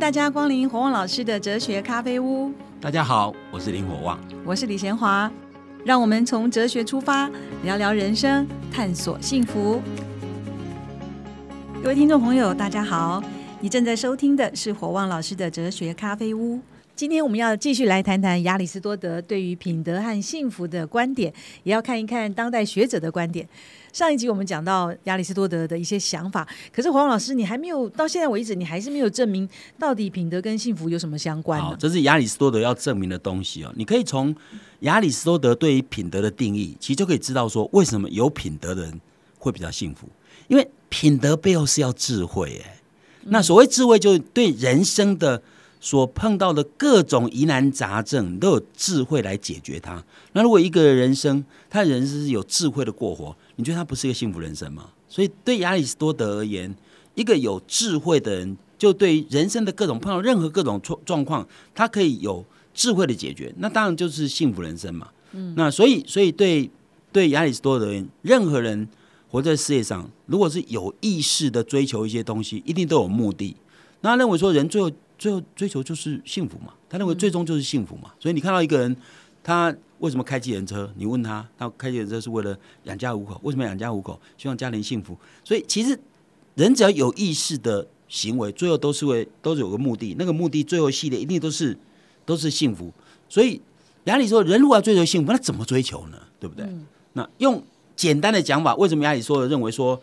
大家光临火旺老师的哲学咖啡屋。大家好，我是林火旺，我是李贤华。让我们从哲学出发，聊聊人生，探索幸福。各位听众朋友，大家好，你正在收听的是火旺老师的哲学咖啡屋。今天我们要继续来谈谈亚里士多德对于品德和幸福的观点，也要看一看当代学者的观点。上一集我们讲到亚里士多德的一些想法，可是黄老师，你还没有到现在为止，你还是没有证明到底品德跟幸福有什么相关呢？这是亚里士多德要证明的东西哦。你可以从亚里士多德对于品德的定义，其实就可以知道说，为什么有品德的人会比较幸福，因为品德背后是要智慧哎。那所谓智慧，就是对人生的。所碰到的各种疑难杂症，都有智慧来解决它。那如果一个人生，他人生是有智慧的过活，你觉得他不是一个幸福人生吗？所以对亚里士多德而言，一个有智慧的人，就对人生的各种碰到任何各种状状况，他可以有智慧的解决，那当然就是幸福人生嘛。嗯，那所以，所以对对亚里士多德而言，任何人活在世界上，如果是有意识的追求一些东西，一定都有目的。那他认为说，人最后。最后追求就是幸福嘛，他认为最终就是幸福嘛，所以你看到一个人，他为什么开计程车？你问他，他开计程车是为了养家糊口，为什么养家糊口？希望家庭幸福。所以其实人只要有意识的行为，最后都是为都是有个目的，那个目的最后系列一定都是都是幸福。所以亚里说，人如果要追求幸福，那怎么追求呢？对不对？那用简单的讲法，为什么亚里说认为说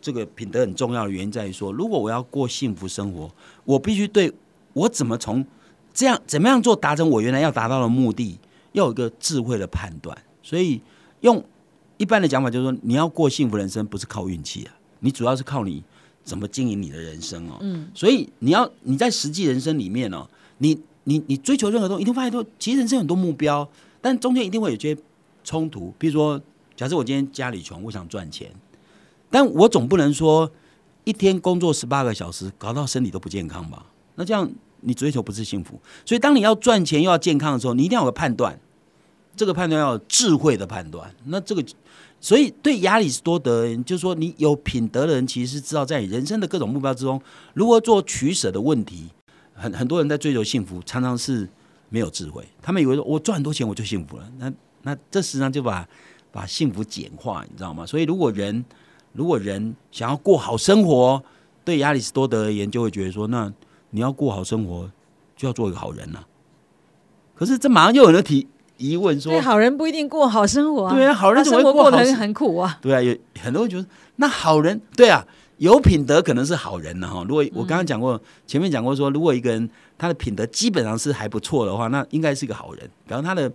这个品德很重要的原因在于说，如果我要过幸福生活，我必须对。我怎么从这样怎么样做达成我原来要达到的目的？要有一个智慧的判断。所以用一般的讲法就是说，你要过幸福人生，不是靠运气啊，你主要是靠你怎么经营你的人生哦。嗯。所以你要你在实际人生里面哦，你你你追求任何东西，一定发现说，其实人生很多目标，但中间一定会有些冲突。比如说，假设我今天家里穷，我想赚钱，但我总不能说一天工作十八个小时，搞到身体都不健康吧？那这样你追求不是幸福，所以当你要赚钱又要健康的时候，你一定要有个判断，这个判断要有智慧的判断。那这个，所以对亚里士多德，就是说你有品德的人，其实是知道在你人生的各种目标之中，如何做取舍的问题。很很多人在追求幸福，常常是没有智慧。他们以为说我赚很多钱我就幸福了，那那这实际上就把把幸福简化，你知道吗？所以如果人如果人想要过好生活，对亚里士多德而言，就会觉得说那。你要过好生活，就要做一个好人呐。可是这马上又有人提疑问说：好人不一定过好生活啊。对啊，好人怎么会过得很苦啊？对啊，有很多人觉得那好人对啊，有品德可能是好人呢哈。如果我刚刚讲过，前面讲过说，如果一个人他的品德基本上是还不错的话，那应该是一个好人。然后他的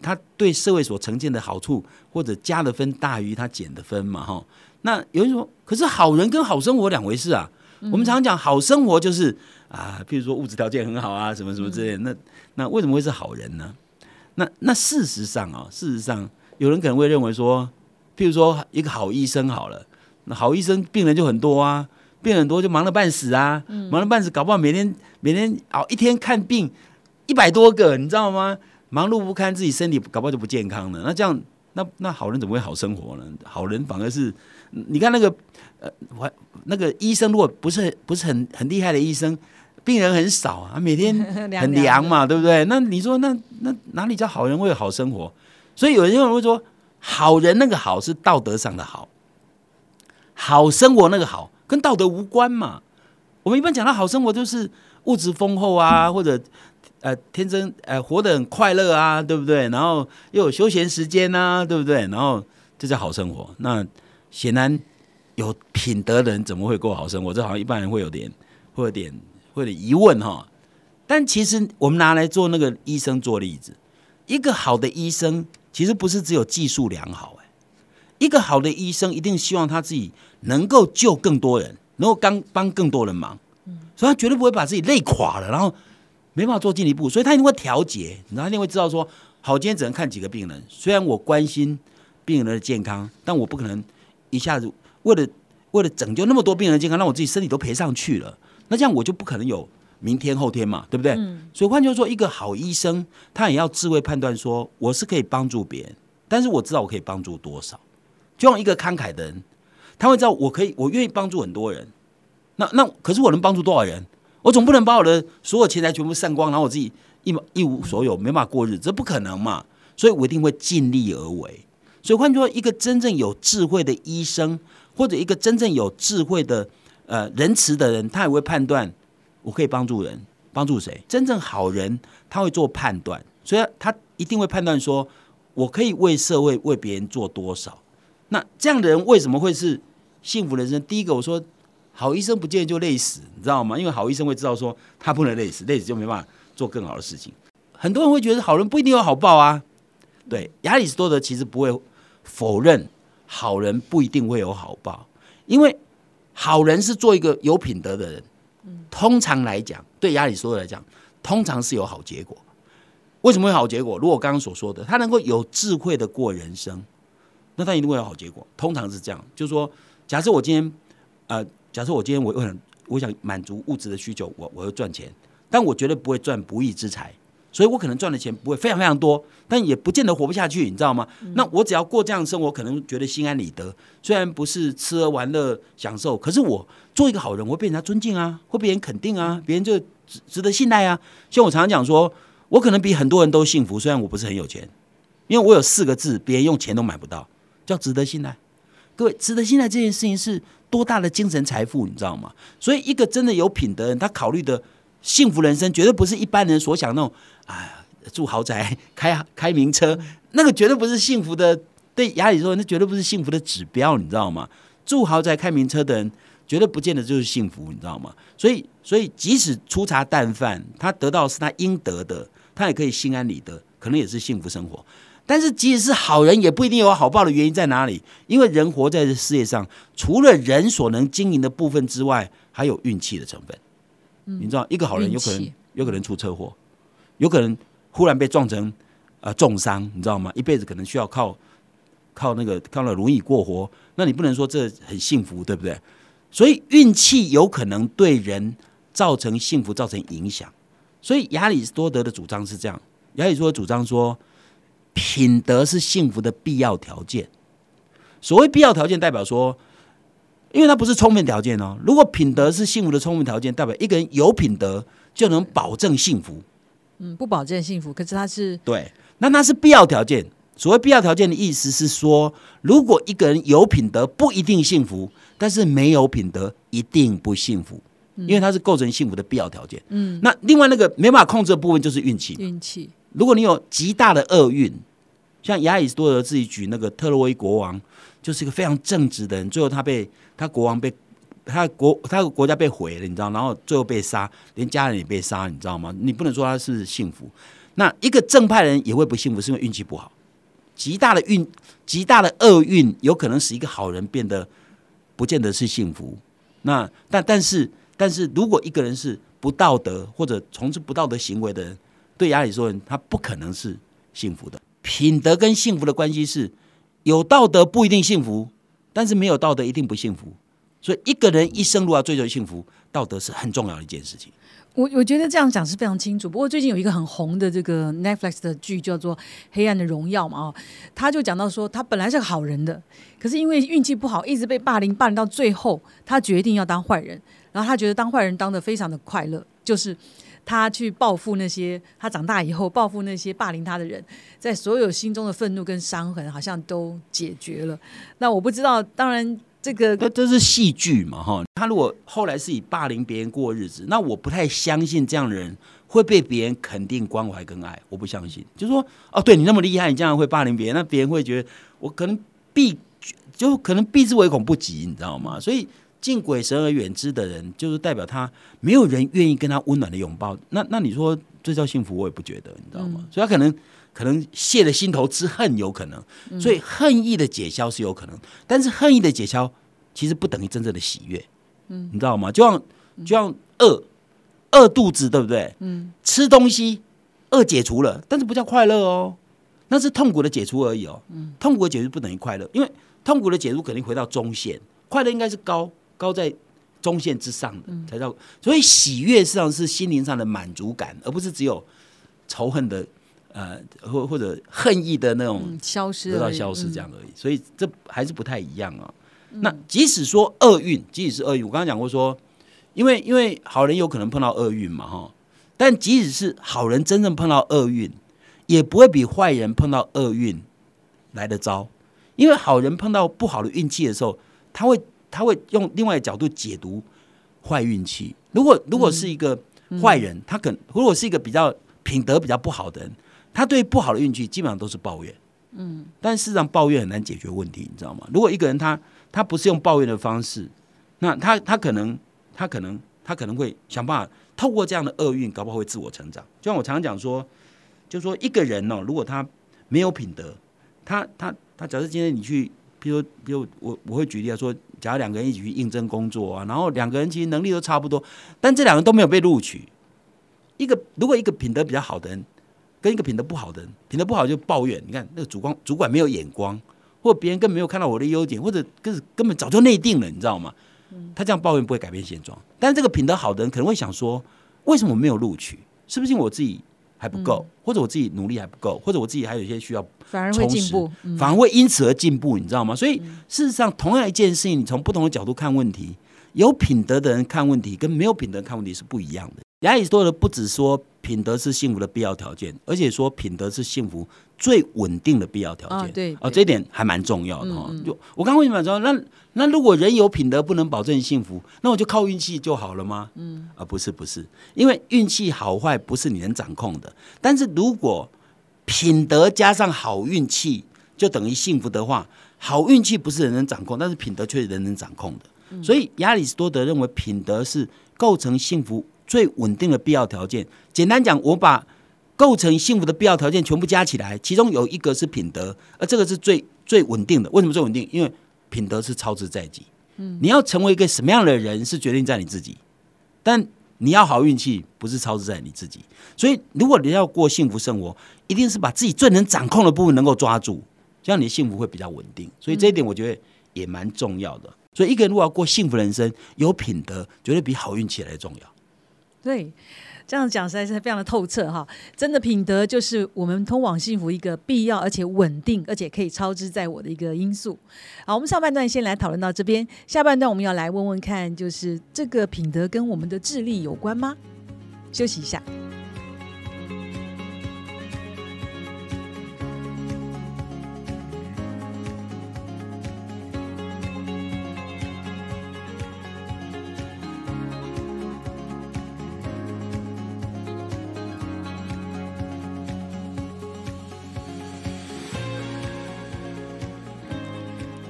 他对社会所呈现的好处，或者加的分大于他减的分嘛哈。那有人说，可是好人跟好生活两回事啊。我们常常讲好生活就是。啊，譬如说物质条件很好啊，什么什么之类，那那为什么会是好人呢？那那事实上啊，事实上有人可能会认为说，譬如说一个好医生好了，那好医生病人就很多啊，病人多就忙得半死啊，忙得半死，搞不好每天每天熬一天看病一百多个，你知道吗？忙碌不堪，自己身体搞不好就不健康了。那这样，那那好人怎么会好生活呢？好人反而是，你看那个呃，我那个医生如果不是不是很很厉害的医生。病人很少啊，每天 很凉嘛，对不对？那你说，那那哪里叫好人会有好生活？所以有人认为说，好人那个好是道德上的好，好生活那个好跟道德无关嘛。我们一般讲到好生活，就是物质丰厚啊，或者呃天真呃活得很快乐啊，对不对？然后又有休闲时间啊，对不对？然后这叫好生活。那显然有品德的人怎么会过好生活？这好像一般人会有点会有点。会有点疑问哈，但其实我们拿来做那个医生做例子，一个好的医生其实不是只有技术良好哎，一个好的医生一定希望他自己能够救更多人，能够帮帮更多人忙，所以他绝对不会把自己累垮了，然后没办法做进一步，所以他一定会调节，然后一定会知道说，好，今天只能看几个病人，虽然我关心病人的健康，但我不可能一下子为了为了拯救那么多病人健康，让我自己身体都赔上去了。那这样我就不可能有明天后天嘛，对不对？所以换句话说，一个好医生他也要智慧判断，说我是可以帮助别人，但是我知道我可以帮助多少。就像一个慷慨的人，他会知道我可以，我愿意帮助很多人。那那可是我能帮助多少人？我总不能把我的所有钱财全部散光，然后我自己一一无所有，没办法过日子，这不可能嘛。所以我一定会尽力而为。所以换句话说，一个真正有智慧的医生，或者一个真正有智慧的呃仁慈的人，他也会判断我可以帮助人，帮助谁？真正好人他会做判断，所以他一定会判断说，我可以为社会为别人做多少。那这样的人为什么会是幸福人生？第一个，我说好医生不见得就累死，你知道吗？因为好医生会知道说他不能累死，累死就没办法做更好的事情。很多人会觉得好人不一定有好报啊。对，亚里士多德其实不会否认好人不一定会有好报，因为好人是做一个有品德的人。通常来讲，对亚里士多德来讲，通常是有好结果。为什么会好结果？如果刚刚所说的，他能够有智慧的过人生，那他一定会有好结果。通常是这样，就是说，假设我今天，呃，假设我今天我很我想满足物质的需求，我我要赚钱，但我绝对不会赚不义之财。所以我可能赚的钱不会非常非常多，但也不见得活不下去，你知道吗？那我只要过这样的生活，可能觉得心安理得。虽然不是吃喝玩乐享受，可是我做一个好人，我会被人家尊敬啊，会被人肯定啊，别人就值值得信赖啊。像我常常讲说，我可能比很多人都幸福，虽然我不是很有钱，因为我有四个字，别人用钱都买不到，叫值得信赖。各位，值得信赖这件事情是多大的精神财富，你知道吗？所以，一个真的有品德人，他考虑的幸福人生，绝对不是一般人所想那种。啊，住豪宅、开开名车，那个绝对不是幸福的。对亚里说，那绝对不是幸福的指标，你知道吗？住豪宅、开名车的人，绝对不见得就是幸福，你知道吗？所以，所以即使粗茶淡饭，他得到是他应得的，他也可以心安理得，可能也是幸福生活。但是，即使是好人，也不一定有好报的原因在哪里？因为人活在这世界上，除了人所能经营的部分之外，还有运气的成分。你知道，一个好人有可能有可能出车祸。有可能忽然被撞成呃重伤，你知道吗？一辈子可能需要靠靠那个靠那轮椅过活，那你不能说这很幸福，对不对？所以运气有可能对人造成幸福，造成影响。所以亚里士多德的主张是这样：亚里士多德主张说，品德是幸福的必要条件。所谓必要条件，代表说，因为它不是充分条件哦。如果品德是幸福的充分条件，代表一个人有品德就能保证幸福。嗯，不保证幸福，可是它是对，那那是必要条件。所谓必要条件的意思是说，如果一个人有品德，不一定幸福；但是没有品德，一定不幸福，因为它是构成幸福的必要条件。嗯，那另外那个没办法控制的部分就是运气。运气，如果你有极大的厄运，像亚里士多德自己举那个特洛伊国王，就是一个非常正直的人，最后他被他国王被。他国他的国家被毁了，你知道，然后最后被杀，连家人也被杀，你知道吗？你不能说他是幸福。那一个正派人也会不幸福，是因为运气不好。极大的运，极大的厄运，有可能使一个好人变得不见得是幸福。那但但是但是如果一个人是不道德或者从事不道德行为的人，对亚里说人，他不可能是幸福的。品德跟幸福的关系是有道德不一定幸福，但是没有道德一定不幸福。所以，一个人一生如果要追求幸福，道德是很重要的一件事情。我我觉得这样讲是非常清楚。不过，最近有一个很红的这个 Netflix 的剧叫做《黑暗的荣耀》嘛，哦，他就讲到说，他本来是个好人的，可是因为运气不好，一直被霸凌，霸凌到最后，他决定要当坏人。然后他觉得当坏人当的非常的快乐，就是他去报复那些他长大以后报复那些霸凌他的人，在所有心中的愤怒跟伤痕好像都解决了。那我不知道，当然。这个这这是戏剧嘛哈？他如果后来是以霸凌别人过日子，那我不太相信这样的人会被别人肯定关怀跟爱。我不相信，就是说哦，对你那么厉害，你这样会霸凌别人，那别人会觉得我可能避就可能避之唯恐不及，你知道吗？所以敬鬼神而远之的人，就是代表他没有人愿意跟他温暖的拥抱。那那你说这叫幸福？我也不觉得，你知道吗？所以他可能。可能泄了心头之恨，有可能，所以恨意的解消是有可能，但是恨意的解消其实不等于真正的喜悦，嗯，你知道吗？就像就像饿饿肚子，对不对？嗯，吃东西饿解除了，但是不叫快乐哦，那是痛苦的解除而已哦。嗯，痛苦的解除不等于快乐，因为痛苦的解除肯定回到中线，快乐应该是高高在中线之上的才叫。所以喜悦实际上是心灵上的满足感，而不是只有仇恨的。呃，或或者恨意的那种消失，得到消失这样而已，所以这还是不太一样啊。那即使说厄运，即使是厄运，我刚刚讲过说，因为因为好人有可能碰到厄运嘛，哈。但即使是好人真正碰到厄运，也不会比坏人碰到厄运来的糟。因为好人碰到不好的运气的时候，他会他会用另外的角度解读坏运气。如果如果是一个坏人，他可能如果是一个比较品德比较不好的人，他对不好的运气基本上都是抱怨。嗯，但事实上抱怨很难解决问题，你知道吗？如果一个人他他不是用抱怨的方式，那他他可能他可能他可能会想办法透过这样的厄运，搞不好会自我成长。就像我常常讲说，就说一个人哦，如果他没有品德，他他。他假设今天你去，譬如，比如我我会举例来说，假如两个人一起去应征工作啊，然后两个人其实能力都差不多，但这两个人都没有被录取。一个如果一个品德比较好的人，跟一个品德不好的人，品德不好就抱怨，你看那个主光主管没有眼光，或别人根本没有看到我的优点，或者根根本早就内定了，你知道吗？他这样抱怨不会改变现状，但是这个品德好的人可能会想说，为什么没有录取？是不是因为我自己？还不够，或者我自己努力还不够，或者我自己还有一些需要反而会进步，反而会因此而进步，你知道吗？所以事实上，同样一件事情，你从不同的角度看问题，有品德的人看问题跟没有品德看问题是不一样的。亚里士多德不只说品德是幸福的必要条件，而且说品德是幸福最稳定的必要条件。对，哦，这一点还蛮重要的哈。就我刚为什么说，那那如果人有品德不能保证幸福，那我就靠运气就好了吗？嗯，啊，不是不是，因为运气好坏不是你能掌控的。但是如果品德加上好运气就等于幸福的话，好运气不是人能掌控，但是品德却是人能掌控的。所以亚里士多德认为品德是构成幸福。最稳定的必要条件，简单讲，我把构成幸福的必要条件全部加起来，其中有一个是品德，而这个是最最稳定的。为什么最稳定？因为品德是超之在己。嗯，你要成为一个什么样的人，是决定在你自己。但你要好运气，不是超之在你自己。所以，如果你要过幸福生活，一定是把自己最能掌控的部分能够抓住，这样你的幸福会比较稳定。所以这一点，我觉得也蛮重要的。所以，一个人如果要过幸福人生，有品德绝对比好运气来重要。对，这样讲实在是非常的透彻哈！真的品德就是我们通往幸福一个必要而且稳定而且可以超支在我的一个因素。好，我们上半段先来讨论到这边，下半段我们要来问问看，就是这个品德跟我们的智力有关吗？休息一下。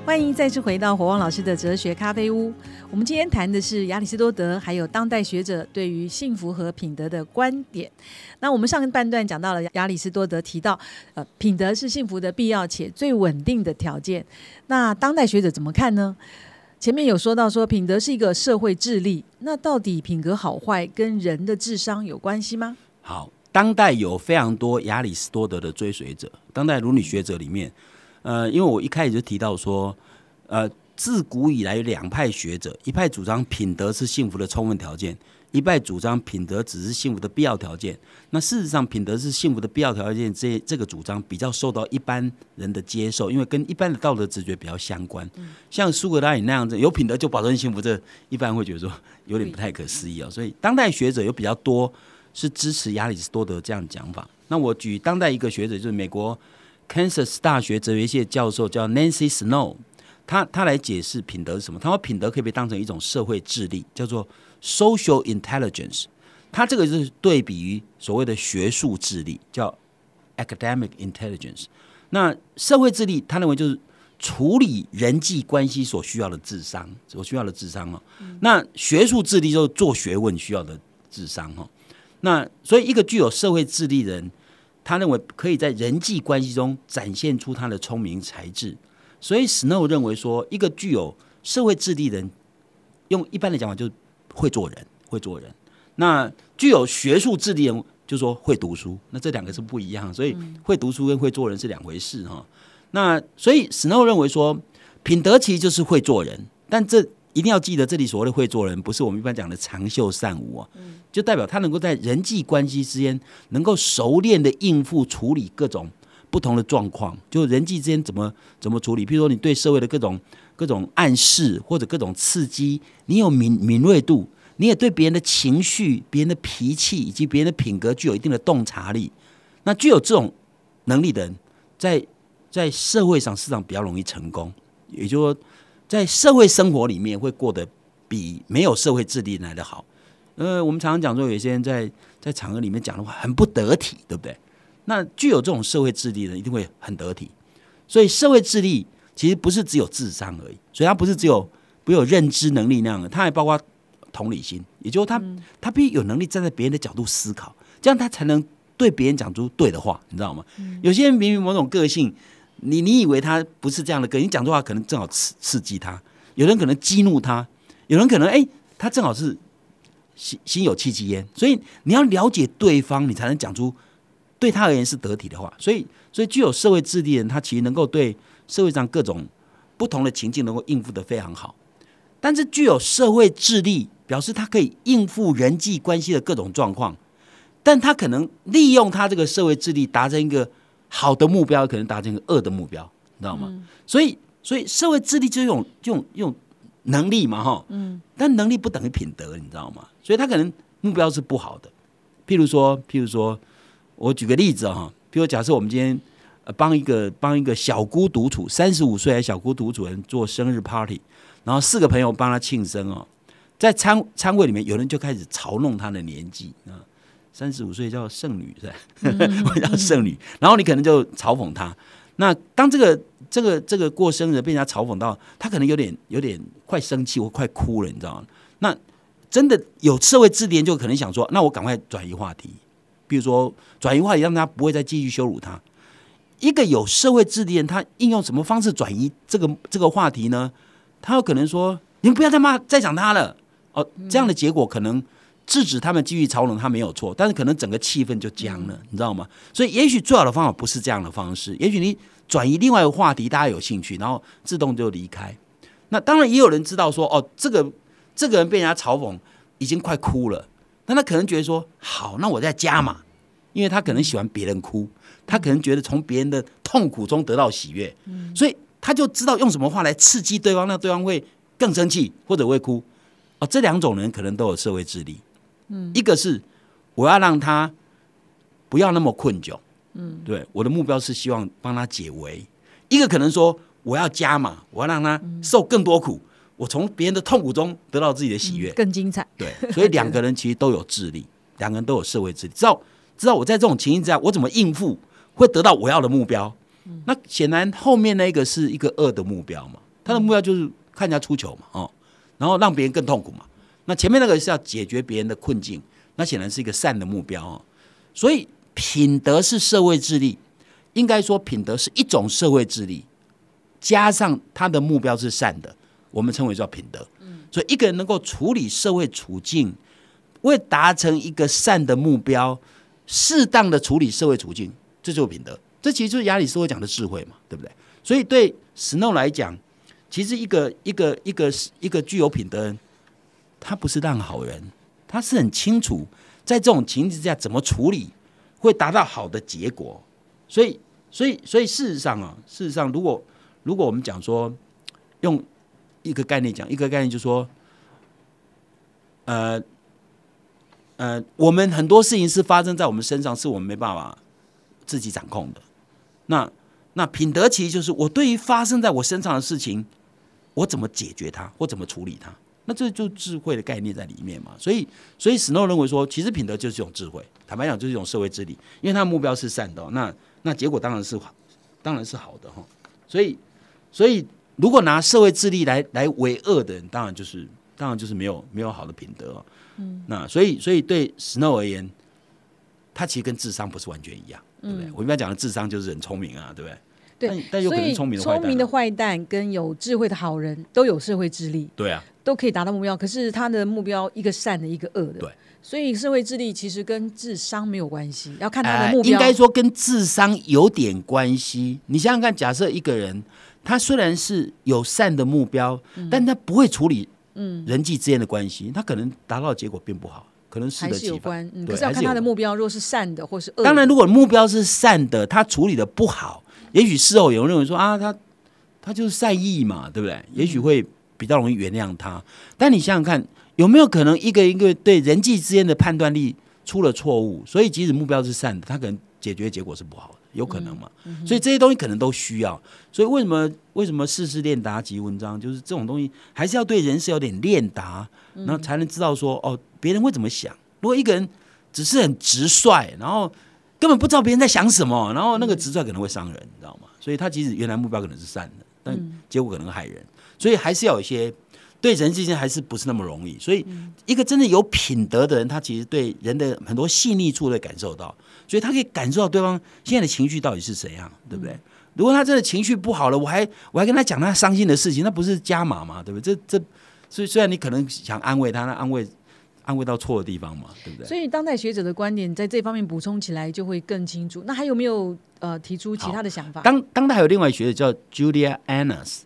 欢迎再次回到火旺老师的哲学咖啡屋。我们今天谈的是亚里士多德还有当代学者对于幸福和品德的观点。那我们上半段讲到了亚里士多德提到，呃，品德是幸福的必要且最稳定的条件。那当代学者怎么看呢？前面有说到说品德是一个社会智力，那到底品格好坏跟人的智商有关系吗？好，当代有非常多亚里士多德的追随者，当代伦理学者里面。呃，因为我一开始就提到说，呃，自古以来有两派学者，一派主张品德是幸福的充分条件，一派主张品德只是幸福的必要条件。那事实上，品德是幸福的必要条件，这这个主张比较受到一般人的接受，因为跟一般的道德直觉比较相关。像苏格拉底那样子，有品德就保证幸福，这一般会觉得说有点不太可思议啊。所以，当代学者有比较多是支持亚里士多德这样讲法。那我举当代一个学者，就是美国。Kansas 大学哲学系教授叫 Nancy Snow，他他来解释品德是什么？他说品德可以被当成一种社会智力，叫做 social intelligence。他这个是对比于所谓的学术智力，叫 academic intelligence。那社会智力，他认为就是处理人际关系所需要的智商，所需要的智商哦。那学术智力就是做学问需要的智商哦。那所以一个具有社会智力的人。他认为可以在人际关系中展现出他的聪明才智，所以 Snow 认为说，一个具有社会智力的人，用一般的讲法就是会做人，会做人。那具有学术智力人，就说会读书。那这两个是不一样，所以会读书跟会做人是两回事哈。那所以 Snow 认为说，品德其实就是会做人，但这。一定要记得，这里所谓的会做人，不是我们一般讲的长袖善舞啊，就代表他能够在人际关系之间，能够熟练的应付处理各种不同的状况。就人际之间怎么怎么处理，譬如说你对社会的各种各种暗示或者各种刺激，你有敏敏锐度，你也对别人的情绪、别人的脾气以及别人的品格具有一定的洞察力。那具有这种能力的人，在在社会上市场比较容易成功，也就是说，在社会生活里面会过得比没有社会智力来的好。呃，我们常常讲说，有些人在在场合里面讲的话很不得体，对不对？那具有这种社会智力的人一定会很得体。所以社会智力其实不是只有智商而已，所以它不是只有不有认知能力那样的，它还包括同理心，也就是他他必须有能力站在别人的角度思考，这样他才能对别人讲出对的话，你知道吗？有些人明明某种个性，你你以为他不是这样的个性，你讲的话可能正好刺刺激他，有人可能激怒他，有人可能哎，他正好是心心有戚戚焉，所以你要了解对方，你才能讲出对他而言是得体的话，所以。所以，具有社会智力的人，他其实能够对社会上各种不同的情境能够应付的非常好。但是，具有社会智力，表示他可以应付人际关系的各种状况，但他可能利用他这个社会智力达成一个好的目标，可能达成一个恶的目标，你知道吗？所以，所以社会智力就是用用用能力嘛，哈，嗯，但能力不等于品德，你知道吗？所以他可能目标是不好的。譬如说，譬如说，我举个例子哈。比如假设我们今天帮一个帮一个小姑独处，三十五岁还小姑独处人做生日 party，然后四个朋友帮他庆生哦，在餐餐会里面有人就开始嘲弄他的年纪啊，三十五岁叫剩女是吧？叫剩女，然后你可能就嘲讽他。那当这个这个这个过生日被人家嘲讽到，他可能有点有点快生气或快哭了，你知道吗？那真的有社会智力就可能想说，那我赶快转移话题。比如说转移话题，让他不会再继续羞辱他。一个有社会智力人，他应用什么方式转移这个这个话题呢？他有可能说：“你们不要再骂、再讲他了。”哦，这样的结果可能制止他们继续嘲弄他没有错，但是可能整个气氛就僵了，你知道吗？所以，也许最好的方法不是这样的方式。也许你转移另外一个话题，大家有兴趣，然后自动就离开。那当然也有人知道说：“哦，这个这个人被人家嘲讽，已经快哭了。”那他可能觉得说好，那我再加嘛，因为他可能喜欢别人哭，他可能觉得从别人的痛苦中得到喜悦，所以他就知道用什么话来刺激对方，那对方会更生气或者会哭。哦，这两种人可能都有社会智力。嗯，一个是我要让他不要那么困窘，嗯，对，我的目标是希望帮他解围。一个可能说我要加嘛，我要让他受更多苦。我从别人的痛苦中得到自己的喜悦，更精彩。对，所以两个人其实都有智力，两个人都有社会智力，知道知道我在这种情形之下，我怎么应付会得到我要的目标。那显然后面那个是一个恶的目标嘛，他的目标就是看人家出糗嘛，哦，然后让别人更痛苦嘛。那前面那个是要解决别人的困境，那显然是一个善的目标哦。所以品德是社会智力，应该说品德是一种社会智力，加上他的目标是善的。我们称为叫品德，所以一个人能够处理社会处境，为达成一个善的目标，适当的处理社会处境，这就是品德。这其实就是亚里士多讲的智慧嘛，对不对？所以对史诺来讲，其实一个一个一个一个具有品德人，他不是烂好人，他是很清楚在这种情境之下怎么处理会达到好的结果。所以，所以，所以事实上啊，事实上，如果如果我们讲说用。一个概念讲，一个概念就是说，呃，呃，我们很多事情是发生在我们身上，是我们没办法自己掌控的。那那品德其实就是我对于发生在我身上的事情，我怎么解决它，或怎么处理它。那这就智慧的概念在里面嘛。所以，所以史诺认为说，其实品德就是一种智慧。坦白讲，就是一种社会智力，因为他的目标是善的。那那结果当然是当然是好的哈。所以，所以。如果拿社会智力来来为恶的人，当然就是当然就是没有没有好的品德。嗯，那所以所以对 Snow 而言，他其实跟智商不是完全一样，对不对？我一般讲的智商就是很聪明啊，对不对？对，但有可能聪明的聪明的坏蛋跟有智慧的好人都有社会智力，对啊，都可以达到目标。可是他的目标一个善的，一个恶的，对。所以社会智力其实跟智商没有关系，要看他的目标。应该说跟智商有点关系。你想想看，假设一个人。他虽然是有善的目标，但他不会处理嗯人际之间的关系，他可能达到的结果并不好，可能适得其反。可是要看他的目标，如果是善的，或是恶。当然，如果目标是善的，他处理的不好，也许事后有人认为说啊，他他就是善意嘛，对不对？也许会比较容易原谅他。但你想想看，有没有可能一个一个对人际之间的判断力出了错误？所以即使目标是善的，他可能解决结果是不好的，有可能嘛？所以这些东西可能都需要。所以为什么为什么事事练达及文章，就是这种东西还是要对人是有点练达，然后才能知道说哦，别人会怎么想。如果一个人只是很直率，然后根本不知道别人在想什么，然后那个直率可能会伤人，你知道吗？所以他其实原来目标可能是善的，但结果可能害人。所以还是要有一些对人之间还是不是那么容易。所以一个真的有品德的人，他其实对人的很多细腻处会感受到，所以他可以感受到对方现在的情绪到底是怎样，对不对？如果他真的情绪不好了，我还我还跟他讲他伤心的事情，那不是加码吗？对不对？这这，所以虽然你可能想安慰他，那安慰安慰到错的地方嘛，对不对？所以当代学者的观点在这方面补充起来就会更清楚。那还有没有呃提出其他的想法？当当代还有另外学者叫 Julia Annas。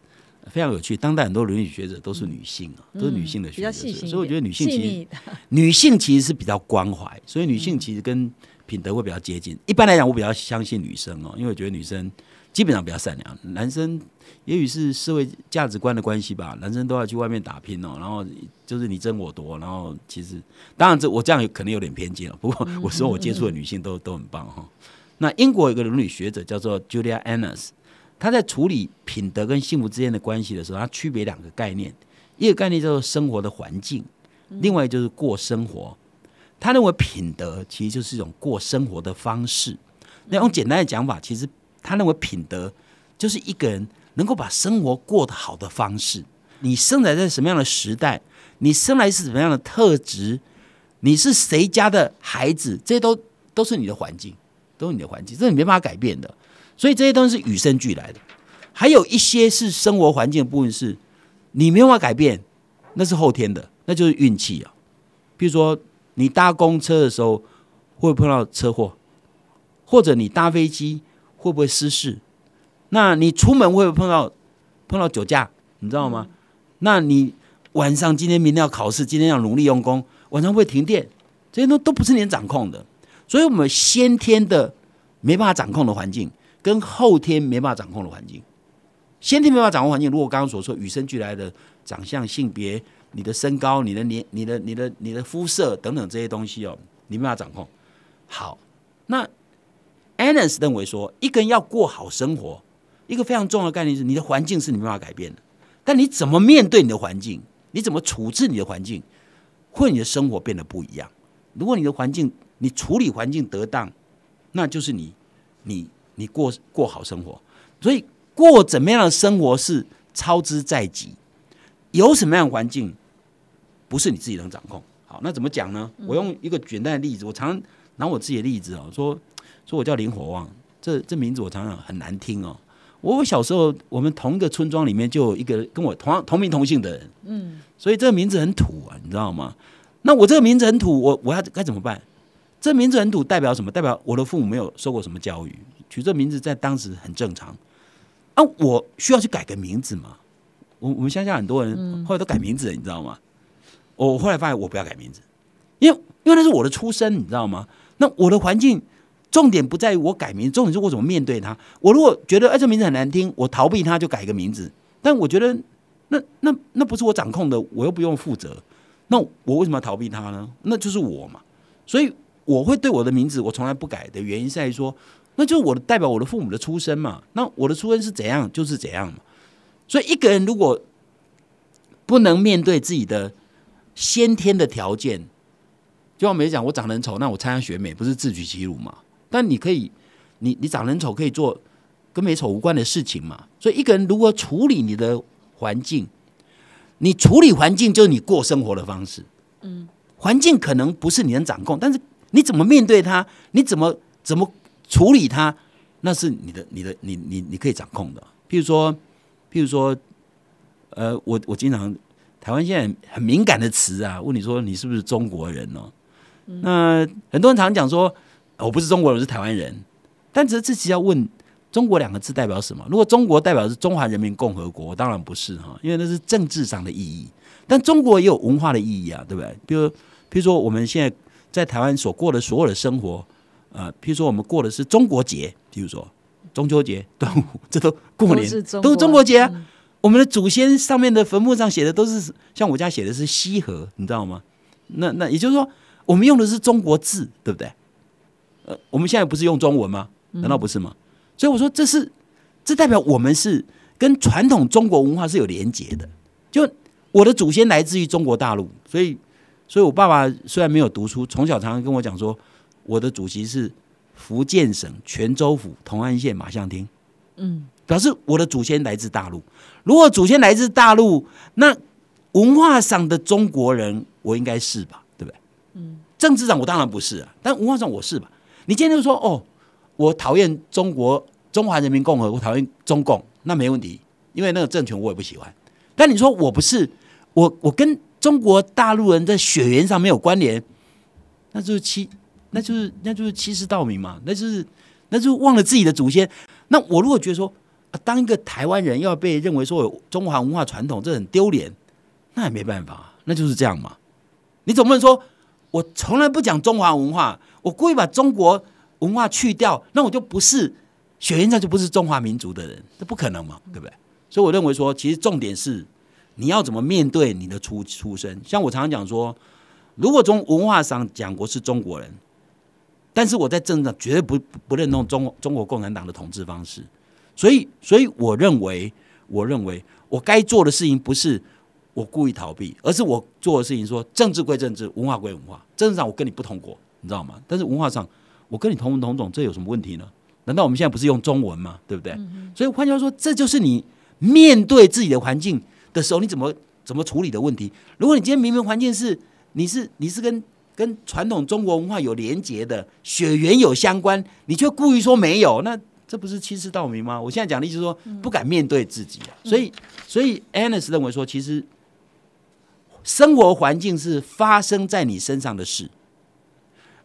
非常有趣，当代很多伦理学者都是女性啊，都是女性的学者，所以我觉得女性其实 女性其实是比较关怀，所以女性其实跟品德会比较接近。一般来讲，我比较相信女生哦，因为我觉得女生基本上比较善良，男生也许是社会价值观的关系吧，男生都要去外面打拼哦，然后就是你争我夺，然后其实当然这我这样可能有点偏见了，不过我说我接触的女性都都很棒哈。那英国有个伦理学者叫做 Julia Annas。他在处理品德跟幸福之间的关系的时候，他区别两个概念，一个概念叫做生活的环境，另外就是过生活。他认为品德其实就是一种过生活的方式。那用简单的讲法，其实他认为品德就是一个人能够把生活过得好的方式。你生来在什么样的时代，你生来是什么样的特质，你是谁家的孩子，这些都都是你的环境，都是你的环境，这是你没办法改变的。所以这些东西是与生俱来的，还有一些是生活环境的部分，是你没办法改变，那是后天的，那就是运气啊。比如说，你搭公车的时候会不会碰到车祸，或者你搭飞机会不会失事？那你出门会不会碰到碰到酒驾？你知道吗？那你晚上今天明天要考试，今天要努力用功，晚上会停电，这些都都不是你掌控的。所以，我们先天的没办法掌控的环境。跟后天没办法掌控的环境，先天没办法掌控环境。如果刚刚所说与生俱来的长相、性别、你的身高、你的年、你的、你的、你的肤色等等这些东西哦，你没办法掌控。好，那 Annas 认为说，一个人要过好生活，一个非常重要的概念是，你的环境是你没办法改变的，但你怎么面对你的环境，你怎么处置你的环境，会你的生活变得不一样。如果你的环境，你处理环境得当，那就是你，你。你过过好生活，所以过怎么样的生活是操之在己。有什么样的环境，不是你自己能掌控。好，那怎么讲呢？我用一个简单的例子，我常拿我自己的例子哦，说说我叫林火旺，这这名字我常常很难听哦。我小时候，我们同一个村庄里面就有一个跟我同同名同姓的人，嗯，所以这个名字很土啊，你知道吗？那我这个名字很土，我我要该怎么办？这名字很土，代表什么？代表我的父母没有受过什么教育。取这名字在当时很正常啊，我需要去改个名字嘛？我我们乡下很多人后来都改名字了，你知道吗？我后来发现我不要改名字，因为因为那是我的出身，你知道吗？那我的环境重点不在于我改名，重点是我怎么面对它。我如果觉得哎这名字很难听，我逃避它就改个名字，但我觉得那那那不是我掌控的，我又不用负责，那我为什么要逃避它呢？那就是我嘛，所以我会对我的名字我从来不改的原因在于说。那就是我的代表，我的父母的出身嘛。那我的出身是怎样，就是怎样嘛。所以一个人如果不能面对自己的先天的条件，就像我没讲，我长得很丑，那我参加选美不是自取其辱嘛？但你可以，你你长得丑，可以做跟美丑无关的事情嘛。所以一个人如何处理你的环境，你处理环境就是你过生活的方式。嗯，环境可能不是你能掌控，但是你怎么面对它，你怎么怎么。处理它，那是你的、你的、你、你、你可以掌控的。譬如说，譬如说，呃，我我经常台湾现在很敏感的词啊，问你说你是不是中国人哦？那很多人常常讲说我不是中国人，我是台湾人。但只是自己要问“中国”两个字代表什么？如果中国代表是中华人民共和国，当然不是哈，因为那是政治上的意义。但中国也有文化的意义啊，对不对？比如，譬如说我们现在在台湾所过的所有的生活。呃，譬如说我们过的是中国节，譬如说中秋节、端午，这都过年都是中国节啊。我们的祖先上面的坟墓上写的都是像我家写的是西河，你知道吗？那那也就是说，我们用的是中国字，对不对？呃，我们现在不是用中文吗？难道不是吗？所以我说，这是这代表我们是跟传统中国文化是有连结的。就我的祖先来自于中国大陆，所以，所以我爸爸虽然没有读书，从小常常跟我讲说，我的祖籍是福建省泉州府同安县马巷町。嗯，表示我的祖先来自大陆。如果祖先来自大陆，那文化上的中国人，我应该是吧？对不对？嗯，政治上我当然不是啊，但文化上我是吧？你今天就说哦，我讨厌中国中华人民共和国，讨厌中共，那没问题，因为那个政权我也不喜欢。但你说我不是，我我跟中国大陆人在血缘上没有关联，那就是欺，那就是那就是欺世盗名嘛，那就是那就忘了自己的祖先。那我如果觉得说，当一个台湾人要被认为说有中华文化传统，这很丢脸，那也没办法，那就是这样嘛。你总不能说我从来不讲中华文化，我故意把中国文化去掉，那我就不是血缘上就不是中华民族的人，这不可能嘛，对不对？所以我认为说，其实重点是你要怎么面对你的出出身。像我常常讲说，如果从文化上讲，我是中国人。但是我在政治上绝对不不认同中中国共产党的统治方式，所以所以我认为我认为我该做的事情不是我故意逃避，而是我做的事情说政治归政治，文化归文化。政治上我跟你不同国，你知道吗？但是文化上我跟你同文同种，这有什么问题呢？难道我们现在不是用中文吗？对不对？所以换句话说，这就是你面对自己的环境的时候，你怎么怎么处理的问题。如果你今天明明环境是你是你是跟跟传统中国文化有连结的血缘有相关，你却故意说没有，那这不是欺世盗名吗？我现在讲的意思说不敢面对自己啊，所以所以 Anis 认为说，其实生活环境是发生在你身上的事，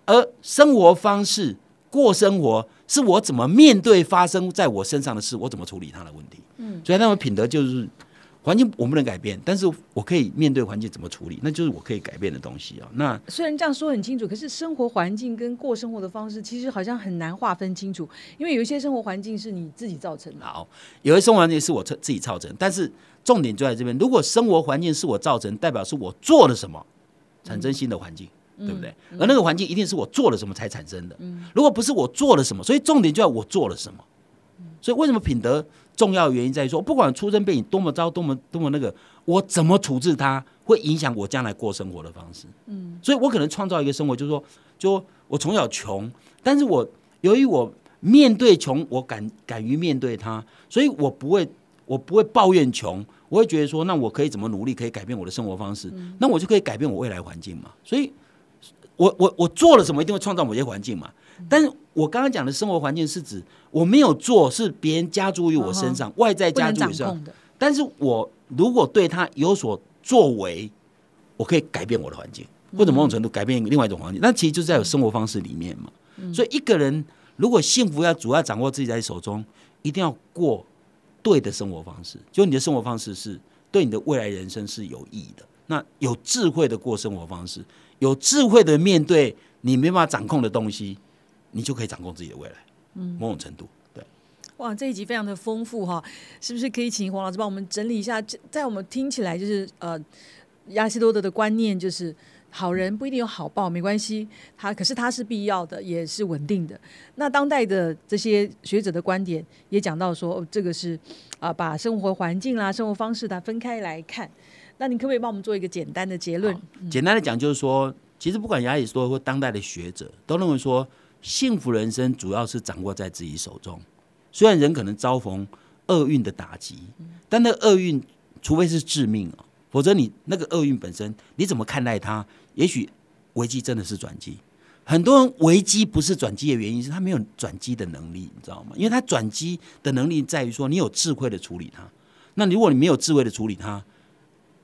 而生活方式过生活是我怎么面对发生在我身上的事，我怎么处理它的问题。嗯，所以他们品德就是。环境我不能改变，但是我可以面对环境怎么处理，那就是我可以改变的东西啊。那虽然这样说很清楚，可是生活环境跟过生活的方式，其实好像很难划分清楚，因为有一些生活环境是你自己造成的。好，有些生活环境是我自自己造成，但是重点就在这边。如果生活环境是我造成，代表是我做了什么产生新的环境，对不对？而那个环境一定是我做了什么才产生的。如果不是我做了什么，所以重点就在我做了什么。所以为什么品德？重要原因在于说，不管出生背景多么糟，多么多么那个，我怎么处置它，会影响我将来过生活的方式。嗯，所以我可能创造一个生活，就是说，就我从小穷，但是我由于我面对穷，我敢敢于面对它，所以我不会，我不会抱怨穷，我会觉得说，那我可以怎么努力，可以改变我的生活方式，那我就可以改变我未来环境嘛。所以，我我我做了什么，一定会创造某些环境嘛。但是我刚刚讲的生活环境是指我没有做，是别人加诸于我身上，外在加诸于上。但是我如果对他有所作为，我可以改变我的环境，或者某种程度改变另外一种环境。那其实就是在有生活方式里面嘛。所以一个人如果幸福要主要掌握自己在手中，一定要过对的生活方式。就你的生活方式是对你的未来人生是有益的。那有智慧的过生活方式，有智慧的面对你没办法掌控的东西。你就可以掌控自己的未来，嗯，某种程度，对。哇，这一集非常的丰富哈，是不是可以请黄老师帮我们整理一下？在我们听起来就是呃，亚西多德的观念就是好人不一定有好报，没关系，他可是他是必要的，也是稳定的。那当代的这些学者的观点也讲到说，哦这个是啊，把生活环境啦、生活方式它分开来看。那你可不可以帮我们做一个简单的结论？简单的讲就是说，其实不管亚里士多或当代的学者都认为说。幸福人生主要是掌握在自己手中。虽然人可能遭逢厄运的打击，但那厄运除非是致命啊，否则你那个厄运本身你怎么看待它？也许危机真的是转机。很多人危机不是转机的原因是他没有转机的能力，你知道吗？因为他转机的能力在于说你有智慧的处理它。那如果你没有智慧的处理它，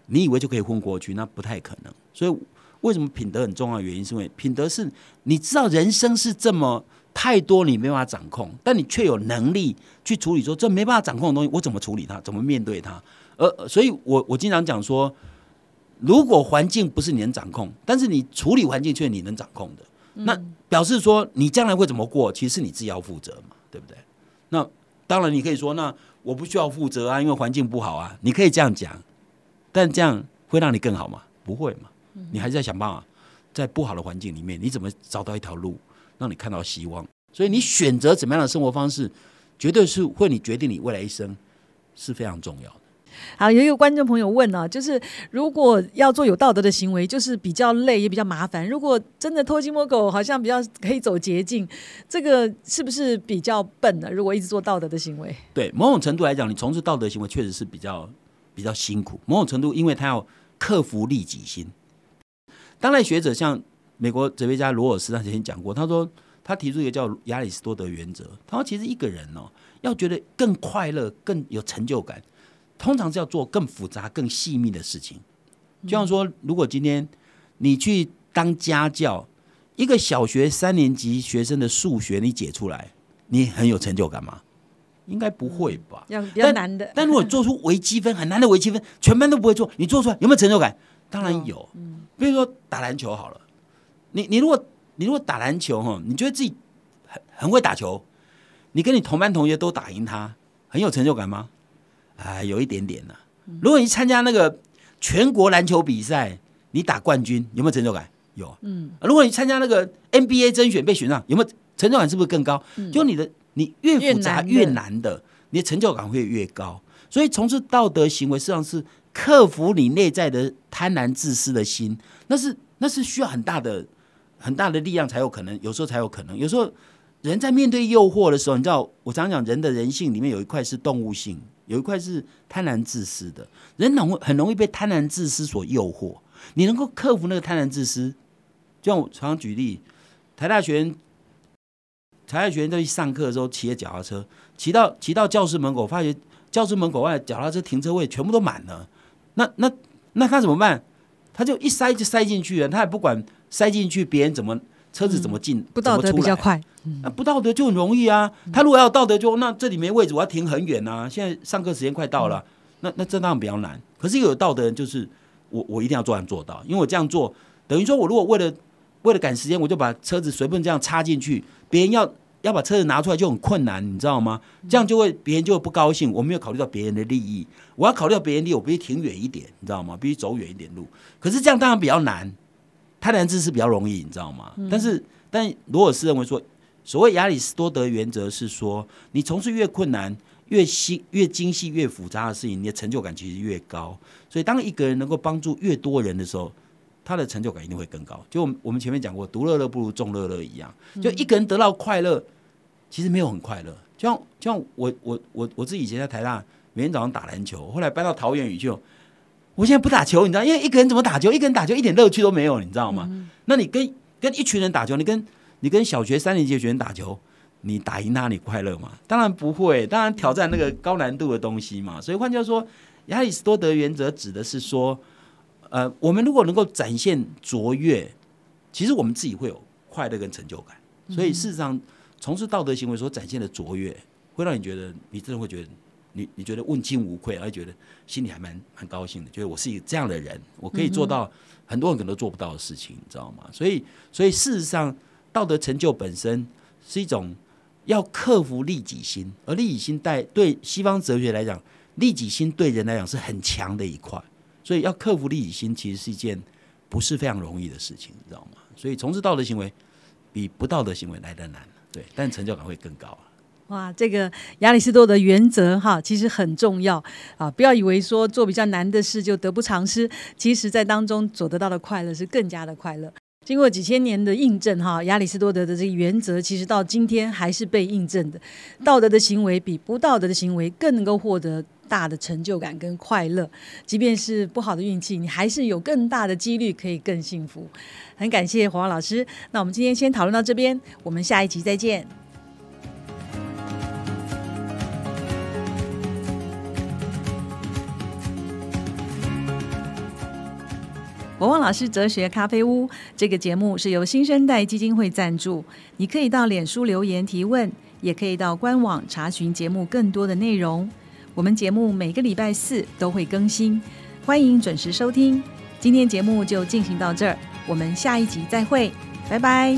你以为就可以混过去，那不太可能。所以。为什么品德很重要的原因，是因为品德是你知道人生是这么太多，你没办法掌控，但你却有能力去处理。说这没办法掌控的东西，我怎么处理它？怎么面对它？而所以，我我经常讲说，如果环境不是你能掌控，但是你处理环境却你能掌控的，那表示说你将来会怎么过，其实是你自己要负责嘛，对不对？那当然你可以说，那我不需要负责啊，因为环境不好啊，你可以这样讲，但这样会让你更好吗？不会嘛，你还是在想办法，在不好的环境里面，你怎么找到一条路，让你看到希望？所以你选择怎么样的生活方式，绝对是会你决定你未来一生是非常重要的。好，有一个观众朋友问呢，就是如果要做有道德的行为，就是比较累也比较麻烦。如果真的偷鸡摸狗，好像比较可以走捷径，这个是不是比较笨呢？如果一直做道德的行为，对某种程度来讲，你从事道德行为确实是比较比较辛苦。某种程度，因为他要克服利己心。当代学者像美国哲学家罗尔斯他曾经讲过，他说他提出一个叫亚里士多德原则。他说，其实一个人哦，要觉得更快乐、更有成就感。通常是要做更复杂、更细密的事情，就像说，如果今天你去当家教，一个小学三年级学生的数学你解出来，你很有成就感吗？应该不会吧？要比较难的。但如果做出微积分很难的微积分，全班都不会做，你做出来有没有成就感？当然有。嗯，比如说打篮球好了，你你如果你如果打篮球哈，你觉得自己很很会打球，你跟你同班同学都打赢他，很有成就感吗？啊，有一点点呢。如果你参加那个全国篮球比赛，你打冠军，有没有成就感？有。嗯。如果你参加那个 NBA 甄选被选上，有没有成就感？是不是更高？就你的你越复杂越难的，你的成就感会越高。所以从事道德行为，实际上是克服你内在的贪婪、自私的心。那是那是需要很大的很大的力量才有可能，有时候才有可能。有时候人在面对诱惑的时候，你知道，我常讲人的人性里面有一块是动物性。有一块是贪婪自私的人，容很容易被贪婪自私所诱惑。你能够克服那个贪婪自私，就像我常常举例，台大学员，台大学员在去上课的时候骑着脚踏车，骑到骑到教室门口，发觉教室门口外脚踏车停车位全部都满了。那那那他怎么办？他就一塞就塞进去了，他也不管塞进去别人怎么。车子怎么进？不道德比较快，那不道德就很容易啊。他如果要道德，就那这里没位置，我要停很远啊。现在上课时间快到了，那那这当然比较难。可是有道德人就是我，我一定要做，做到，因为我这样做等于说我如果为了为了赶时间，我就把车子随便这样插进去，别人要要把车子拿出来就很困难，你知道吗？这样就会别人就会不高兴。我没有考虑到别人的利益，我要考虑到别人利益，我必须停远一点，你知道吗？必须走远一点路。可是这样当然比较难。贪婪自私比较容易，你知道吗？但是，但罗尔斯认为说，所谓亚里士多德原则是说，你从事越困难、越细、越精细、越复杂的事情，你的成就感其实越高。所以，当一个人能够帮助越多人的时候，他的成就感一定会更高。就我们前面讲过，独乐乐不如众乐乐一样。就一个人得到快乐，其实没有很快乐。就像，就像我我我我自己以前在台大，每天早上打篮球，后来搬到桃园宇宙。我现在不打球，你知道，因为一个人怎么打球？一个人打球一点乐趣都没有，你知道吗？那你跟跟一群人打球，你跟你跟小学三年级的学生打球，你打赢他，你快乐吗？当然不会，当然挑战那个高难度的东西嘛。所以换句话说，亚里士多德原则指的是说，呃，我们如果能够展现卓越，其实我们自己会有快乐跟成就感。所以事实上，从事道德行为所展现的卓越，会让你觉得，你真的会觉得。你你觉得问心无愧，而觉得心里还蛮蛮高兴的，觉得我是一个这样的人，我可以做到很多人可能都做不到的事情，你知道吗？所以，所以事实上，道德成就本身是一种要克服利己心，而利己心带对西方哲学来讲，利己心对人来讲是很强的一块，所以要克服利己心，其实是一件不是非常容易的事情，你知道吗？所以从事道德行为比不道德行为来的难，对，但成就感会更高啊。哇，这个亚里士多德原则哈，其实很重要啊！不要以为说做比较难的事就得不偿失，其实在当中所得到的快乐是更加的快乐。经过几千年的印证哈，亚里士多德的这个原则，其实到今天还是被印证的。道德的行为比不道德的行为更能够获得大的成就感跟快乐，即便是不好的运气，你还是有更大的几率可以更幸福。很感谢黄老师，那我们今天先讨论到这边，我们下一集再见。国王老师哲学咖啡屋这个节目是由新生代基金会赞助。你可以到脸书留言提问，也可以到官网查询节目更多的内容。我们节目每个礼拜四都会更新，欢迎准时收听。今天节目就进行到这儿，我们下一集再会，拜拜。